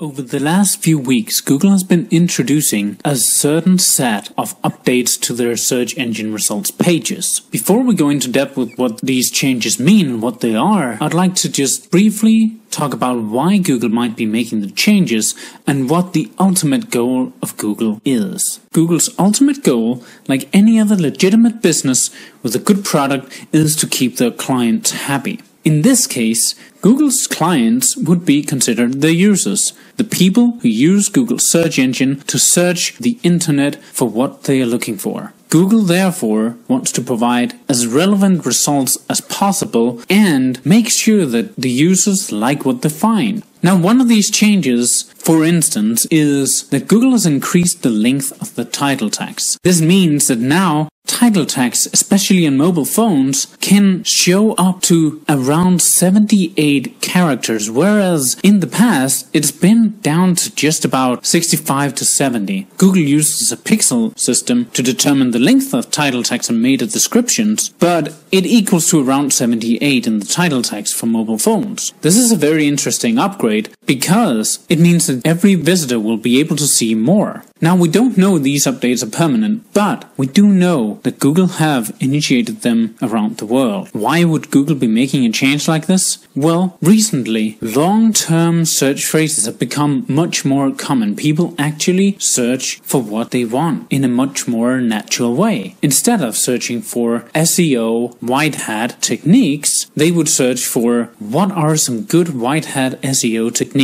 Over the last few weeks, Google has been introducing a certain set of updates to their search engine results pages. Before we go into depth with what these changes mean and what they are, I'd like to just briefly talk about why Google might be making the changes and what the ultimate goal of Google is. Google's ultimate goal, like any other legitimate business with a good product, is to keep their clients happy. In this case, Google's clients would be considered the users, the people who use Google's search engine to search the internet for what they are looking for. Google therefore wants to provide as relevant results as possible and make sure that the users like what they find. Now, one of these changes, for instance, is that Google has increased the length of the title tags. This means that now title tags, especially on mobile phones, can show up to around 78 characters, whereas in the past it's been down to just about 65 to 70. Google uses a pixel system to determine the length of title tags and meta descriptions, but it equals to around 78 in the title tags for mobile phones. This is a very interesting upgrade because it means that every visitor will be able to see more. Now we don't know these updates are permanent, but we do know that Google have initiated them around the world. Why would Google be making a change like this? Well, recently, long-term search phrases have become much more common. People actually search for what they want in a much more natural way. Instead of searching for SEO white hat techniques, they would search for what are some good white hat SEO techniques.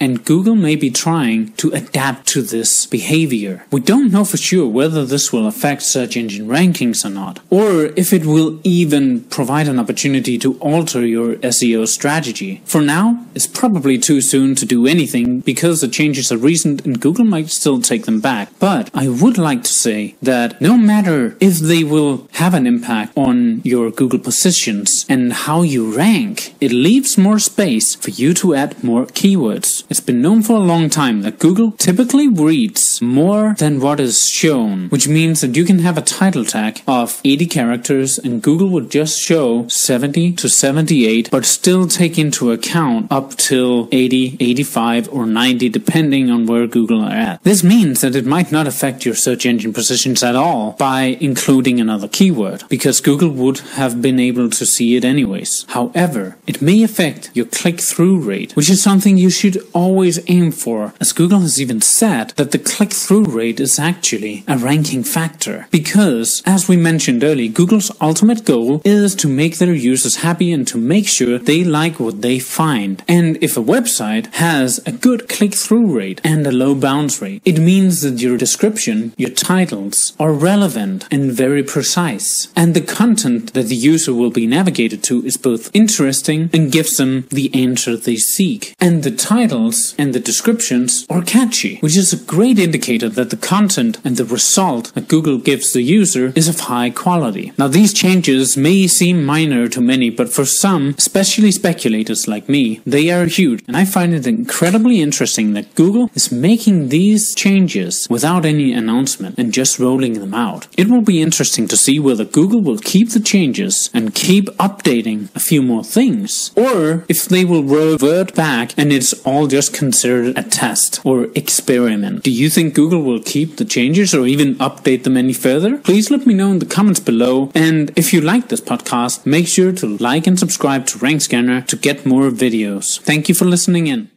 And Google may be trying to adapt to this behavior behavior. We don't know for sure whether this will affect search engine rankings or not, or if it will even provide an opportunity to alter your SEO strategy. For now, it's probably too soon to do anything because the changes are recent and Google might still take them back. But I would like to say that no matter if they will have an impact on your Google positions and how you rank, it leaves more space for you to add more keywords. It's been known for a long time that Google typically reads more than what is shown, which means that you can have a title tag of 80 characters and Google would just show 70 to 78, but still take into account up till 80, 85, or 90, depending on where Google are at. This means that it might not affect your search engine positions at all by including another keyword, because Google would have been able to see it anyways. However, it may affect your click-through rate, which is something you should always aim for, as Google has even said that the click click-through rate is actually a ranking factor because, as we mentioned earlier, Google's ultimate goal is to make their users happy and to make sure they like what they find. And if a website has a good click-through rate and a low bounce rate, it means that your description, your titles, are relevant and very precise. And the content that the user will be navigated to is both interesting and gives them the answer they seek. And the titles and the descriptions are catchy, which is a great indicator that the content and the result that Google gives the user is of high quality. Now these changes may seem minor to many, but for some, especially speculators like me, they are huge. And I find it incredibly interesting that Google is making these changes without any announcement and just rolling them out. It will be interesting to see whether Google will keep the changes and keep updating a few more things, or if they will revert back and it's all just considered a test or experiment. Do you think Google will keep the changes or even update them any further? Please let me know in the comments below. And if you like this podcast, make sure to like and subscribe to Rank Scanner to get more videos. Thank you for listening in.